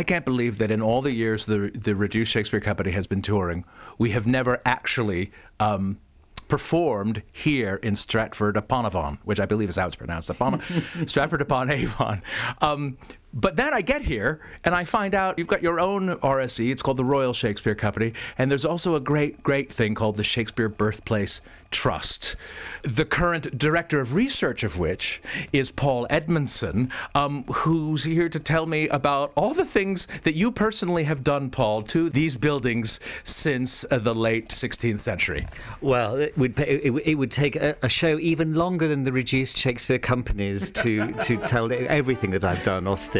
I can't believe that in all the years the the Reduced Shakespeare Company has been touring, we have never actually um, performed here in Stratford upon Avon, which I believe is how it's pronounced, upon Stratford upon Avon. Um, but then I get here and I find out you've got your own RSC. It's called the Royal Shakespeare Company. And there's also a great, great thing called the Shakespeare Birthplace Trust. The current director of research of which is Paul Edmondson, um, who's here to tell me about all the things that you personally have done, Paul, to these buildings since uh, the late 16th century. Well, it would, it, it would take a, a, show even longer than the reduced Shakespeare companies to, to tell everything that I've done, Austin.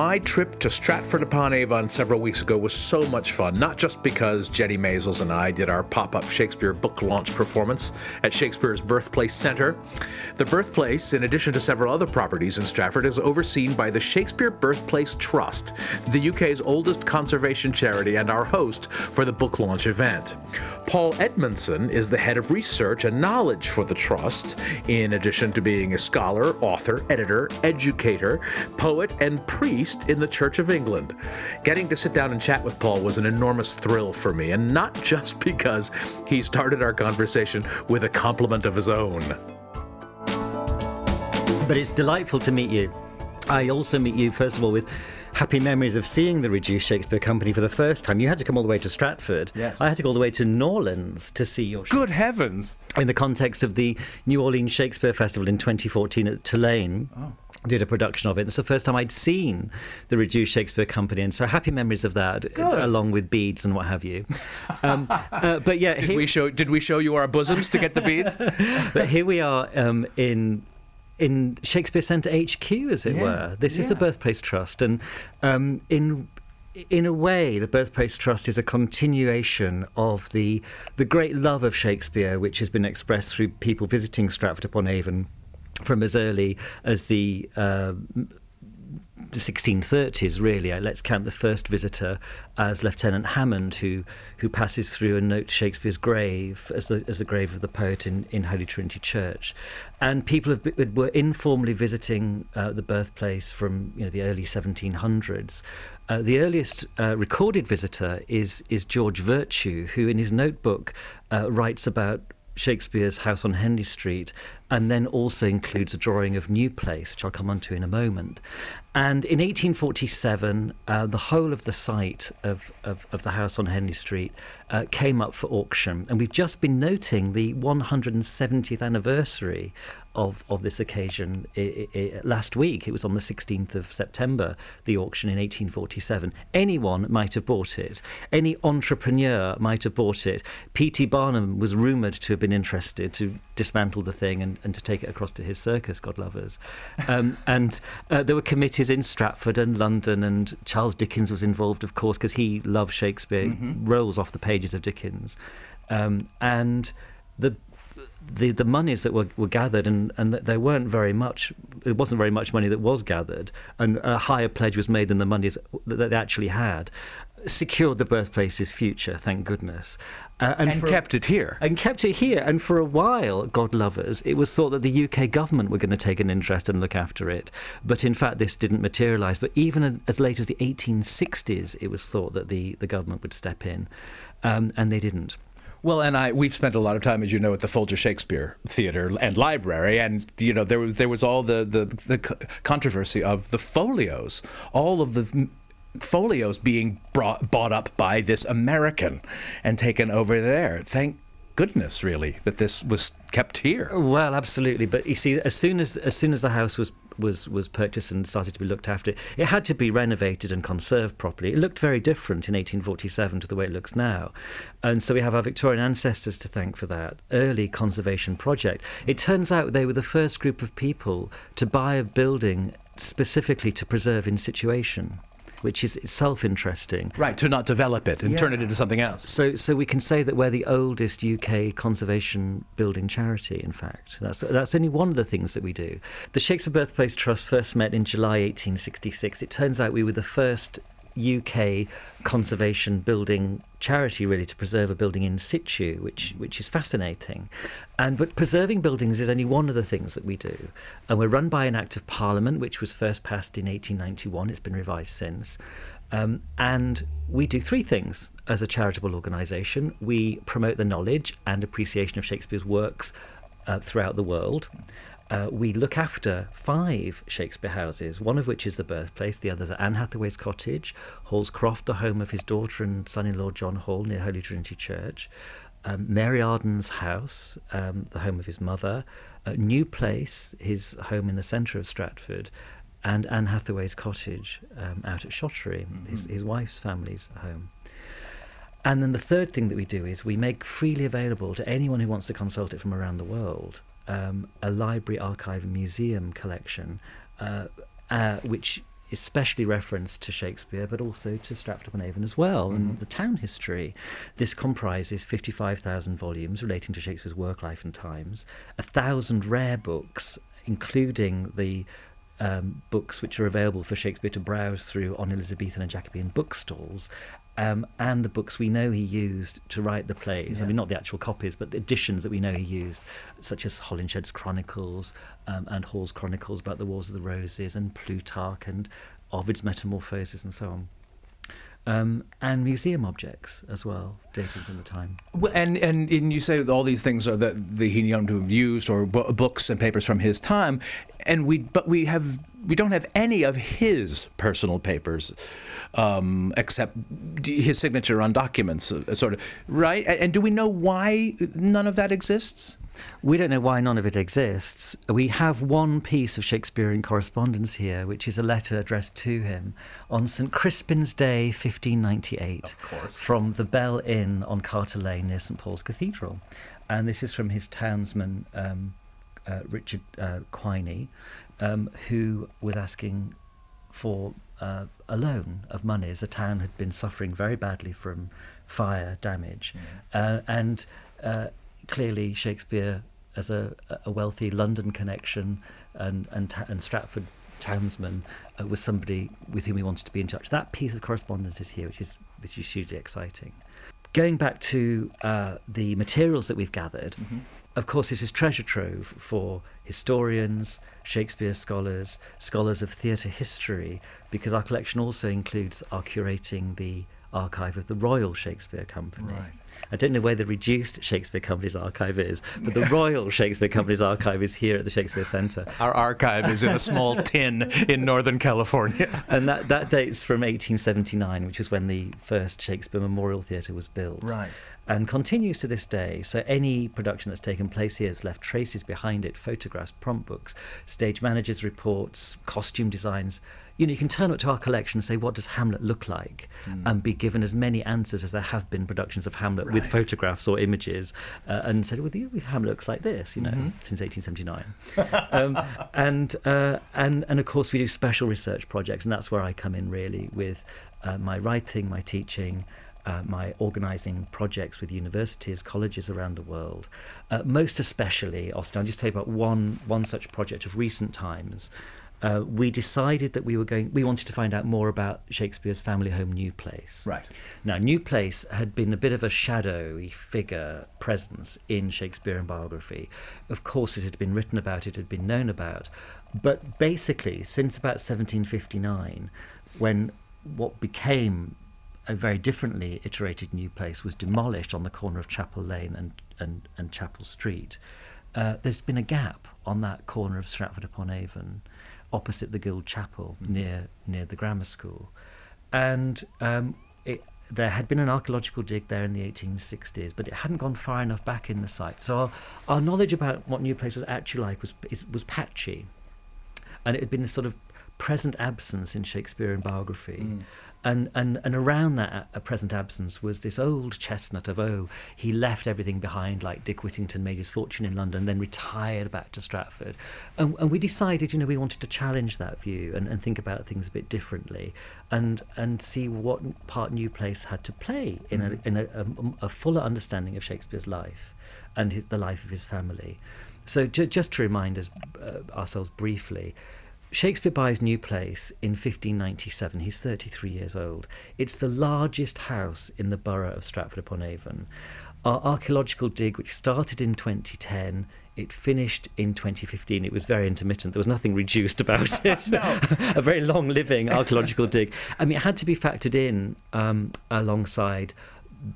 My trip to Stratford upon Avon several weeks ago was so much fun, not just because Jenny Maizels and I did our pop up Shakespeare book launch performance at Shakespeare's Birthplace Centre. The Birthplace, in addition to several other properties in Stratford, is overseen by the Shakespeare Birthplace Trust, the UK's oldest conservation charity and our host for the book launch event. Paul Edmondson is the head of research and knowledge for the Trust, in addition to being a scholar, author, editor, educator, poet, and priest in the Church of England. Getting to sit down and chat with Paul was an enormous thrill for me, and not just because he started our conversation with a compliment of his own. But it's delightful to meet you. I also meet you, first of all, with happy memories of seeing the Reduced Shakespeare Company for the first time. You had to come all the way to Stratford. Yes. I had to go all the way to Norlands to see your show. Good heavens! In the context of the New Orleans Shakespeare Festival in 2014 at Tulane. Oh did a production of it. It's the first time I'd seen the Reduced Shakespeare Company, and so happy memories of that, Good. along with beads and what have you. Um, uh, but yeah, did we show did we show you our bosoms to get the beads? but here we are um, in in Shakespeare Centre HQ, as it yeah, were. This yeah. is the Birthplace Trust, and um, in in a way, the Birthplace Trust is a continuation of the the great love of Shakespeare, which has been expressed through people visiting Stratford upon Avon from as early as the uh, 1630s, really. Let's count the first visitor as Lieutenant Hammond, who who passes through and notes Shakespeare's grave as the as the grave of the poet in, in Holy Trinity Church, and people have, were informally visiting uh, the birthplace from you know the early 1700s. Uh, the earliest uh, recorded visitor is is George Vertue, who in his notebook uh, writes about Shakespeare's house on Henley Street, and then also includes a drawing of New Place, which I'll come on to in a moment. And in 1847, uh, the whole of the site of, of, of, the house on Henley Street uh, came up for auction. And we've just been noting the 170th anniversary of, of this occasion it, it, last week. It was on the 16th of September, the auction in 1847. Anyone might have bought it. Any entrepreneur might have bought it. P.T. Barnum was rumoured to have been interested to dismantle the thing and, and to take it across to his circus, God lovers. Um, and uh, there were committees in Stratford and London, and Charles Dickens was involved, of course, because he loved Shakespeare, mm-hmm. rolls off the pages of Dickens. Um, and the the the monies that were, were gathered and and there weren't very much it wasn't very much money that was gathered and a higher pledge was made than the monies that they actually had secured the birthplace's future thank goodness. Uh, and, and kept it here. And kept it here and for a while god lovers it was thought that the UK government were going to take an interest and look after it. But in fact this didn't materialize. But even as late as the 1860s it was thought that the the government would step in. Um, and they didn't well, and I we've spent a lot of time, as you know, at the Folger Shakespeare Theater and Library, and you know there was there was all the the, the controversy of the folios, all of the folios being brought bought up by this American and taken over there. Thank goodness, really, that this was kept here. Well, absolutely. But you see, as soon as as soon as the house was was was purchased and started to be looked after, it had to be renovated and conserved properly. It looked very different in 1847 to the way it looks now, and so we have our Victorian ancestors to thank for that early conservation project. It turns out they were the first group of people to buy a building specifically to preserve in situation. Which is itself interesting. Right, to not develop it and Yeah. turn it into something else. So, so we can say that we're the oldest UK conservation building charity. In fact, that's that's only one of the things that we do. The Shakespeare Birthplace Trust first met in July 1866. It turns out we were the first UK conservation building charity really to preserve a building in situ, which which is fascinating. And but preserving buildings is only one of the things that we do. And we're run by an Act of Parliament, which was first passed in 1891. It's been revised since. Um, and we do three things as a charitable organisation. We promote the knowledge and appreciation of Shakespeare's works uh, throughout the world. Uh, we look after five Shakespeare houses, one of which is the birthplace, the others are Anne Hathaway's cottage, Hall's Croft, the home of his daughter and son in law John Hall near Holy Trinity Church, um, Mary Arden's house, um, the home of his mother, uh, New Place, his home in the centre of Stratford, and Anne Hathaway's cottage um, out at Shottery, his, his wife's family's home. And then the third thing that we do is we make freely available to anyone who wants to consult it from around the world um, a library, archive, and museum collection, uh, uh, which is specially referenced to Shakespeare, but also to Stratford upon Avon as well, and the town history. This comprises 55,000 volumes relating to Shakespeare's work, life, and times, a thousand rare books, including the um, books which are available for Shakespeare to browse through on Elizabethan and Jacobean bookstalls, um, and the books we know he used to write the plays. I mean, not the actual copies, but the editions that we know he used, such as Holinshed's Chronicles um, and Hall's Chronicles about the Wars of the Roses, and Plutarch and Ovid's Metamorphoses, and so on. Um, and museum objects as well, dating from the time. And, and and you say all these things are that the he known to have used or bu- books and papers from his time, and we but we have we don't have any of his personal papers, um, except his signature on documents, uh, sort of right. And do we know why none of that exists? We don't know why none of it exists. We have one piece of Shakespearean correspondence here, which is a letter addressed to him on St. Crispin's Day, 1598, from the Bell Inn on Carter Lane near St. Paul's Cathedral. And this is from his townsman, um, uh, Richard uh, Quiney, um, who was asking for uh, a loan of money as the town had been suffering very badly from fire damage. Uh, and uh, clearly, Shakespeare, as a, a wealthy London connection and, and, and Stratford townsman, uh, was somebody with whom he wanted to be in touch. That piece of correspondence is here, which is, which is hugely exciting. Going back to uh, the materials that we've gathered, of course, this is treasure trove for historians, Shakespeare scholars, scholars of theatre history, because our collection also includes our curating the archive of the Royal Shakespeare Company. Right. I don't know where the reduced Shakespeare Company's archive is, but the Royal Shakespeare Company's archive is here at the Shakespeare Centre. Our archive is in a small tin in Northern California. And that, that dates from 1879, which was when the first Shakespeare Memorial Theatre was built. Right. And continues to this day. So any production that's taken place here has left traces behind it photographs, prompt books, stage managers' reports, costume designs. You know, you can turn up to our collection and say, what does Hamlet look like? Hmm. And be given as many answers as there have been productions of Hamlet with photographs or images. Uh, and said, well, the- Hamlet looks like this, you know, since 1879 um, and uh, and and of course we do special research projects, and that's where I come in really with uh, my writing, my teaching. Uh, my organising projects with universities, colleges around the world, uh, most especially, Austin. I'll just tell you about one one such project of recent times. Uh, we decided that we were going. We wanted to find out more about Shakespeare's family home, New Place. Right. Now, New Place had been a bit of a shadowy figure presence in Shakespearean biography. Of course, it had been written about, it had been known about. But basically, since about 1759, when what became a very differently iterated New Place was demolished on the corner of Chapel Lane and, and, and Chapel Street, uh, there's been a gap on that corner of Stratford upon Avon, opposite the Guild Chapel, near near the grammar school, and um, it, there had been an archaeological dig there in the 1860s, but it hadn't gone far enough back in the site. So our, our knowledge about what New Place was actually like was is, was patchy, and it had been a sort of present absence in Shakespearean biography. And, and, and around that a present absence was this old chestnut of, oh, he left everything behind, like Dick Whittington made his fortune in London, then retired back to Stratford. And, and we decided, you know, we wanted to challenge that view and, and think about things a bit differently and, and see what part New Place had to play in, a, mm. in a, a, a fuller understanding of Shakespeare's life and his, the life of his family. So, ju- just to remind us, uh, ourselves briefly, Shakespeare buys New Place in 1597. He's 33 years old. It's the largest house in the borough of Stratford upon Avon. Our archaeological dig, which started in 2010, it finished in 2015. It was very intermittent. There was nothing reduced about it. a very long living archaeological dig. I mean, it had to be factored in um, alongside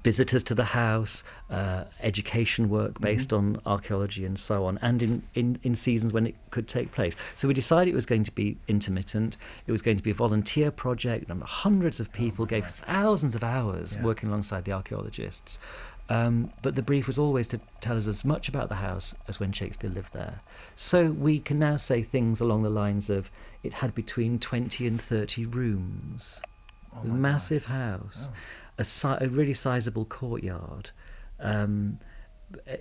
visitors to the house, uh, education work based mm-hmm. on archaeology and so on, and in, in, in seasons when it could take place. So we decided it was going to be intermittent. It was going to be a volunteer project. And hundreds of people oh, gave thousands of hours yeah. working alongside the archaeologists. Um, but the brief was always to tell us as much about the house as when Shakespeare lived there. So we can now say things along the lines of it had between 20 and 30 rooms. Oh massive God. house. Oh a, si- a really sizable courtyard. Um,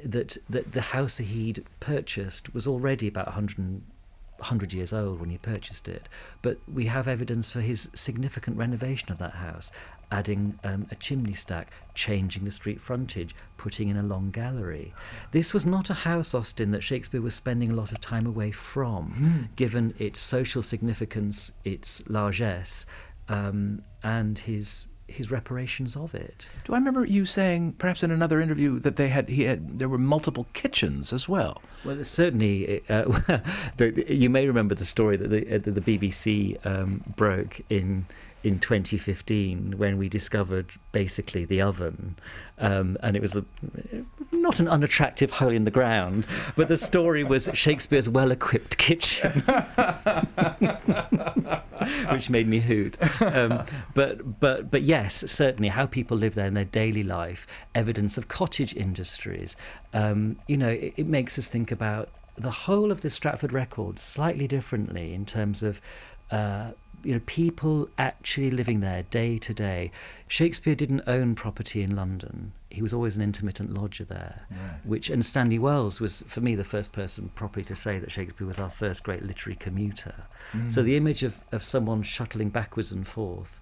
that that the house that he'd purchased was already about 100, 100 years old when he purchased it. But we have evidence for his significant renovation of that house, adding um, a chimney stack, changing the street frontage, putting in a long gallery. This was not a house, Austin, that Shakespeare was spending a lot of time away from, mm. given its social significance, its largesse, um, and his his reparations of it. Do I remember you saying, perhaps in another interview, that they had he had there were multiple kitchens as well? Well, certainly, uh, the, the, you may remember the story that the, uh, the BBC um, broke in in 2015 when we discovered basically the oven, um, and it was a, not an unattractive hole in the ground, but the story was Shakespeare's well-equipped kitchen, which made me hoot. Um, but but but yes, certainly how people live there in their daily life, evidence of cottage industries. Um, you know, it, it makes us think about the whole of the Stratford record slightly differently in terms of. Uh, you know, people actually living there day to day. Shakespeare didn't own property in London. He was always an intermittent lodger there, right. which and Stanley Wells was for me the first person properly to say that Shakespeare was our first great literary commuter. Mm. So the image of, of someone shuttling backwards and forth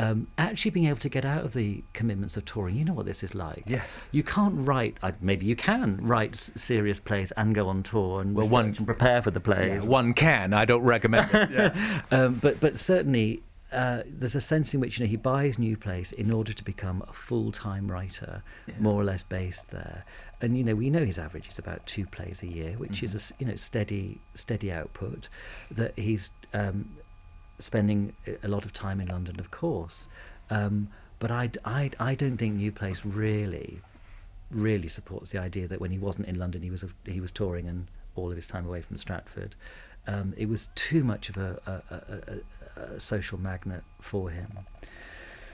um, actually being able to get out of the commitments of touring. You know what this is like. Yes. You can't write. maybe you can write serious plays and go on tour and well, one and prepare for the plays. Yeah, one can. I don't recommend it. Yeah. um, but but certainly. Uh, there's a sense in which you know he buys New Place in order to become a full-time writer, yeah. more or less based there. And you know we know his average is about two plays a year, which mm-hmm. is a you know steady steady output. That he's um, spending a lot of time in London, of course. Um, but I, I, I don't think New Place really, really supports the idea that when he wasn't in London, he was a, he was touring and all of his time away from Stratford. Um, it was too much of a, a, a, a, social magnet for him.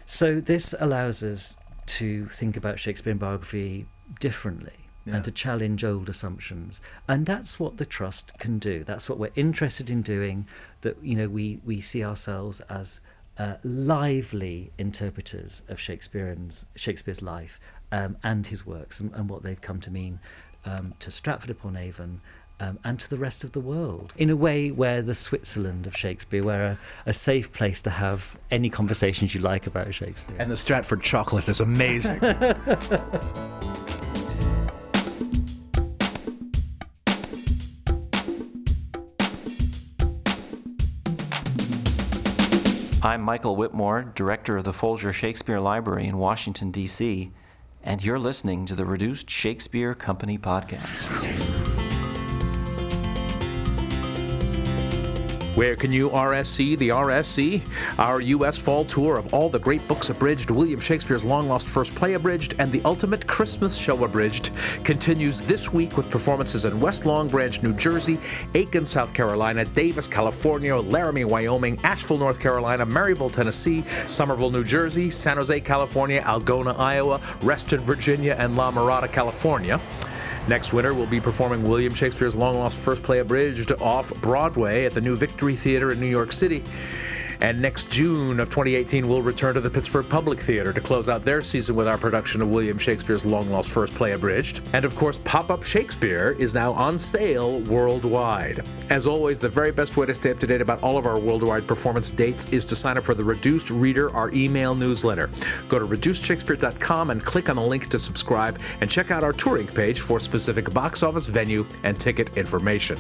So this allows us to think about Shakespearean biography differently yeah. and to challenge old assumptions. And that's what the trust can do. That's what we're interested in doing. That you know we we see ourselves as uh, lively interpreters of Shakespeare's Shakespeare's life um, and his works and, and, what they've come to mean um, to Stratford upon Avon. Um, and to the rest of the world, in a way where the Switzerland of Shakespeare, where a, a, safe place to have any conversations you like about Shakespeare. And the Stratford chocolate is amazing. I'm Michael Whitmore, Director of the Folger Shakespeare Library in Washington, D.C., and you're listening to the Reduced Shakespeare Company podcast. Where can you RSC the RSC? Our U.S. fall tour of all the great books abridged, William Shakespeare's long lost first play abridged, and the ultimate Christmas show abridged continues this week with performances in West Long Branch, New Jersey, Aiken, South Carolina, Davis, California, Laramie, Wyoming, Asheville, North Carolina, Maryville, Tennessee, Somerville, New Jersey, San Jose, California, Algona, Iowa, Reston, Virginia, and La Mirada, California. Next winter, we'll be performing William Shakespeare's long lost first play abridged off Broadway at the new Victory Theater in New York City. And next June of 2018, we'll return to the Pittsburgh Public Theater to close out their season with our production of William Shakespeare's long lost first play, Abridged. And of course, Pop Up Shakespeare is now on sale worldwide. As always, the very best way to stay up to date about all of our worldwide performance dates is to sign up for the Reduced Reader, our email newsletter. Go to reducedshakespeare.com and click on the link to subscribe and check out our touring page for specific box office, venue, and ticket information.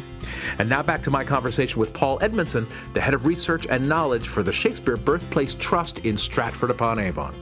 And now back to my conversation with Paul Edmondson, the head of research and knowledge for the Shakespeare Birthplace Trust in Stratford upon Avon.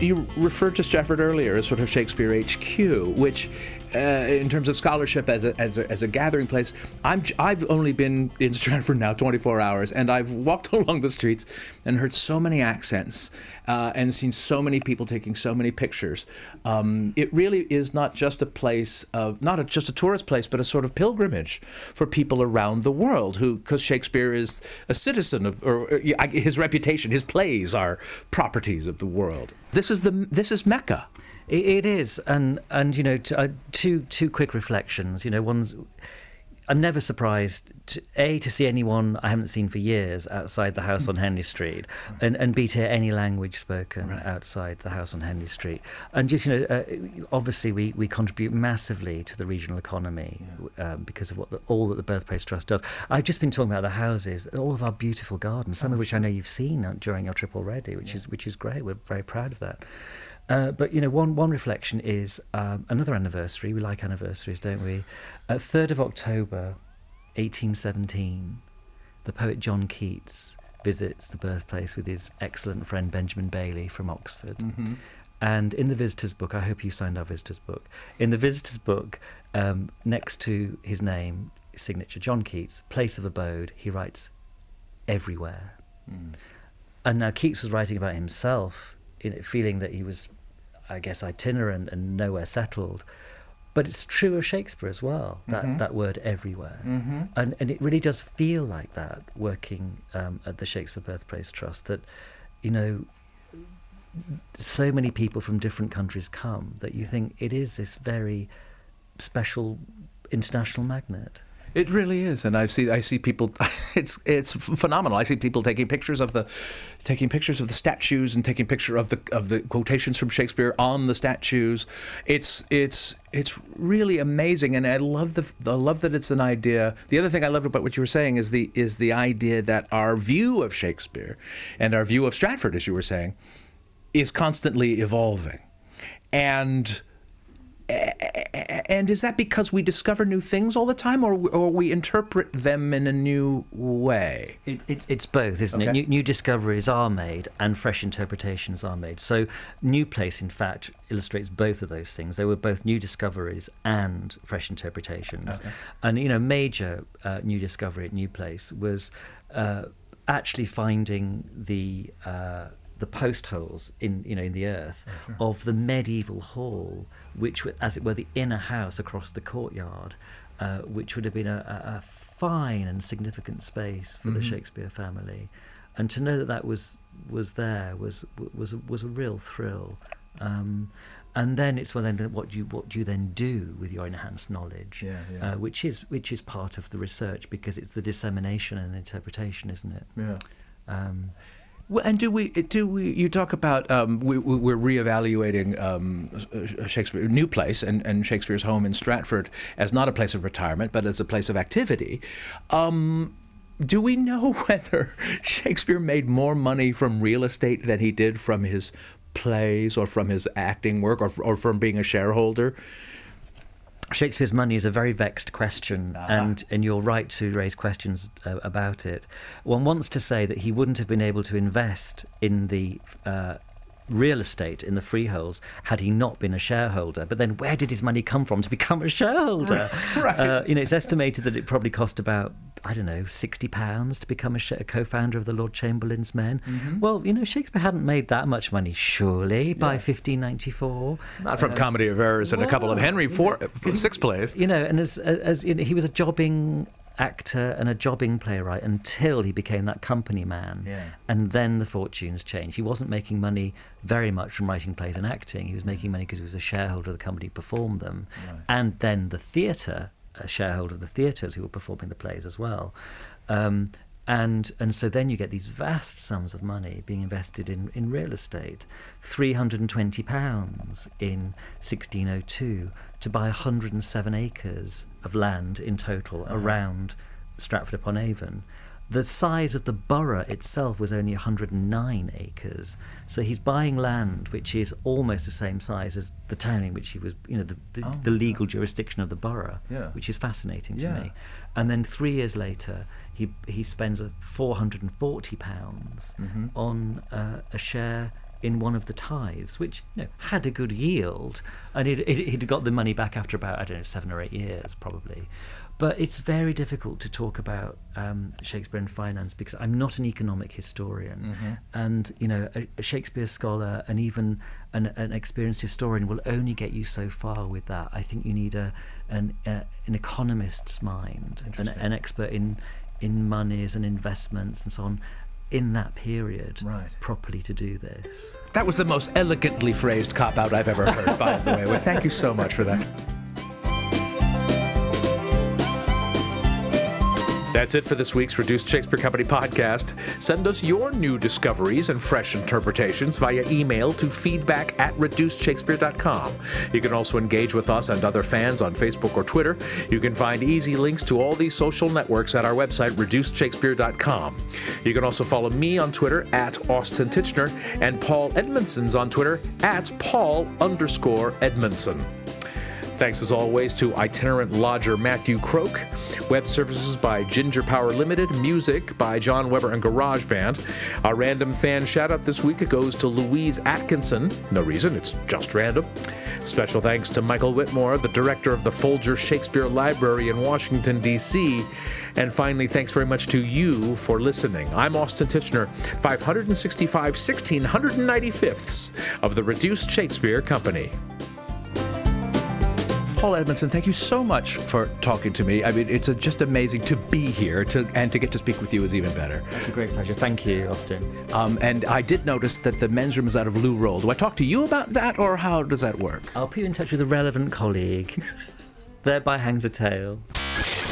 You referred to Stratford earlier as sort of Shakespeare HQ, which uh, in terms of scholarship as a, as a, as a gathering place, I'm, I've only been in Stratford now 24 hours, and I've walked along the streets and heard so many accents uh, and seen so many people taking so many pictures. Um, it really is not just a place of, not a, just a tourist place, but a sort of pilgrimage for people around the world who, because Shakespeare is a citizen of, or uh, his reputation, his plays are properties of the world. This is the, this is Mecca. It, it is, and and you know, t- uh, two two quick reflections. You know, one's I'm never surprised to, a to see anyone I haven't seen for years outside the house on Henley Street, and and b to hear any language spoken right. outside the house on Henley Street, and just you know, uh, obviously we, we contribute massively to the regional economy yeah. um, because of what the, all that the Birthplace Trust does. I've just been talking about the houses, all of our beautiful gardens, some oh, of which sure. I know you've seen during your trip already, which yeah. is which is great. We're very proud of that. Uh, but you know, one one reflection is um, another anniversary. We like anniversaries, don't we? Third of October, eighteen seventeen, the poet John Keats visits the birthplace with his excellent friend Benjamin Bailey from Oxford. Mm-hmm. And in the visitor's book, I hope you signed our visitor's book. In the visitor's book, um, next to his name, signature John Keats, place of abode, he writes everywhere. Mm. And now Keats was writing about himself, feeling that he was I guess, itinerant and nowhere settled. But it's true of Shakespeare as well, that, mm-hmm. that word everywhere. Mm-hmm. And, and it really does feel like that working um, at the Shakespeare Birthplace Trust, that, you know, so many people from different countries come that you think it is this very special international magnet. It really is, and I see I see people. It's it's phenomenal. I see people taking pictures of the, taking pictures of the statues and taking picture of the of the quotations from Shakespeare on the statues. It's it's it's really amazing, and I love the I love that it's an idea. The other thing I love about what you were saying is the is the idea that our view of Shakespeare, and our view of Stratford, as you were saying, is constantly evolving, and and is that because we discover new things all the time, or, or we interpret them in a new way? It, it, it's both, isn't okay. it? New, new, discoveries are made, and fresh interpretations are made. So, New Place, in fact, illustrates both of those things. There were both new discoveries and fresh interpretations. Okay. And you know, major uh, new discovery at New Place was uh, actually finding the. Uh, the post holes in you know in the earth oh, sure. of the medieval hall, which as it were the inner house across the courtyard, uh, which would have been a, a, fine and significant space for mm-hmm. the Shakespeare family, and to know that that was was there was was a, was a real thrill. Um, and then it's well then what do you what do you then do with your enhanced knowledge, yeah, yeah. Uh, which is which is part of the research because it's the dissemination and interpretation, isn't it? Yeah. Um, well, and do we do we? You talk about um, we, we're reevaluating um, Shakespeare New Place and, and Shakespeare's home in Stratford as not a place of retirement, but as a place of activity. Um, do we know whether Shakespeare made more money from real estate than he did from his plays or from his acting work or, or from being a shareholder? Shakespeare's money is a very vexed question, uh-huh. and, and you're right to raise questions uh, about it. One wants to say that he wouldn't have been able to invest in the uh, real estate in the freeholds had he not been a shareholder. But then, where did his money come from to become a shareholder? right. Uh, you know, it's estimated that it probably cost about I don't know sixty pounds to become a, sh- a, co-founder of the Lord Chamberlain's Men. Mm-hmm. Well, you know, Shakespeare hadn't made that much money, surely, yeah. by 1594. Not from uh, Comedy of Errors and well, a couple of Henry four, six plays. You know, and as as you know, he was a jobbing actor and a jobbing playwright until he became that company man. Yeah. And then the fortunes changed. He wasn't making money very much from writing plays and acting. He was making money because he was a shareholder of the company who performed them. Right. And then the theatre, a shareholder of the theatres who were performing the plays as well. Um, And, and so then you get these vast sums of money being invested in, in real estate. £320 in 1602 to buy 107 acres of land in total around Stratford upon Avon the size of the borough itself was only 109 acres. So he's buying land which is almost the same size as the town in which he was, you know, the, the, oh, the legal jurisdiction of the borough, yeah. which is fascinating to yeah. me. And then three years later, he he spends a 440 pounds mm-hmm. on uh, a share in one of the tithes, which you know, had a good yield, and he'd, he'd got the money back after about I don't know seven or eight years probably. But it's very difficult to talk about um, Shakespeare and finance because I'm not an economic historian, mm-hmm. and you know a, a, Shakespeare scholar and even an, an, experienced historian will only get you so far with that. I think you need a an, a, an economist's mind, an, an expert in in monies and investments and so on in that period right. properly to do this. That was the most elegantly phrased cop out I've ever heard, by the way. Well, thank you so much for that. That's it for this week's Reduced Shakespeare Company podcast. Send us your new discoveries and fresh interpretations via email to feedback at reducedshakespeare.com. You can also engage with us and other fans on Facebook or Twitter. You can find easy links to all these social networks at our website, reducedshakespeare.com. You can also follow me on Twitter at Austin Tichenor and Paul Edmondson's on Twitter at Paul underscore Edmondson. Thanks as always to itinerant lodger Matthew Croak, web services by Ginger Power Limited, music by John Weber and GarageBand. Our random fan shout out this week goes to Louise Atkinson. No reason, it's just random. Special thanks to Michael Whitmore, the director of the Folger Shakespeare Library in Washington, D.C. And finally, thanks very much to you for listening. I'm Austin Tichenor, 565 1695ths of the Reduced Shakespeare Company. Paul Edmondson, thank you so much for talking to me. I mean, it's a, just amazing to be here, to, and to get to speak with you is even better. It's a great pleasure. Thank you, Austin. Um, and I did notice that the men's room is out of loo roll. Do I talk to you about that, or how does that work? I'll put you in touch with a relevant colleague. Thereby hangs a tale.